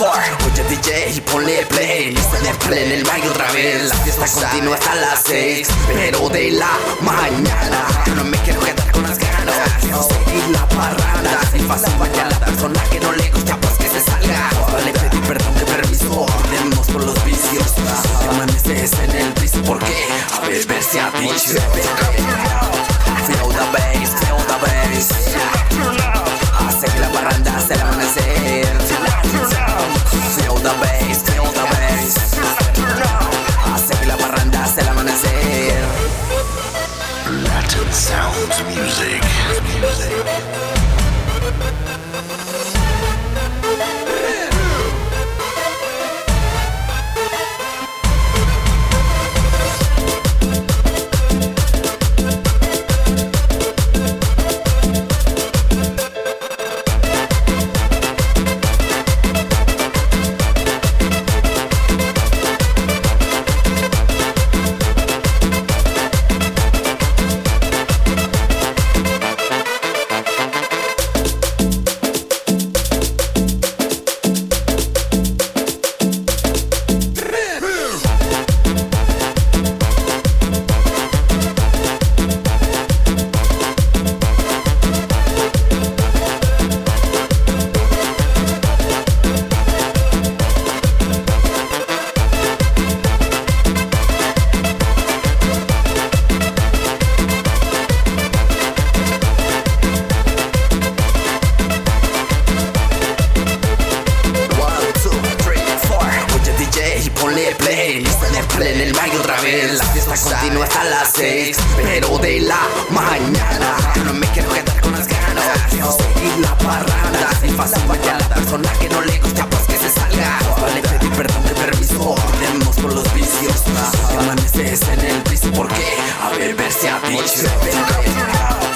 Oye DJ, ponle play, lista de play en el mic otra vez. La fiesta continúa hasta las seis, pero de la mañana. Yo no me quiero quedar con las ganas, quiero seguir la parranda. Si fácil vaya la persona que no le gusta, pues que se salga. Le pedí perdón que permiso, tenemos por los vicios. Amaneces en el piso, ¿por qué? A beber se ha dicho. Sounds Music. One, en el baile otra vez. La fiesta continúa hasta las seis, pero de la mañana. No me quiero quedar con las ganas, quiero seguir la parranda. Si fácil a la persona que no le gusta, pues que se salga. Vale, pedí perdón de permiso, tenemos por los vicios. Si amaneces en el piso, ¿por qué? A beber se ha dicho.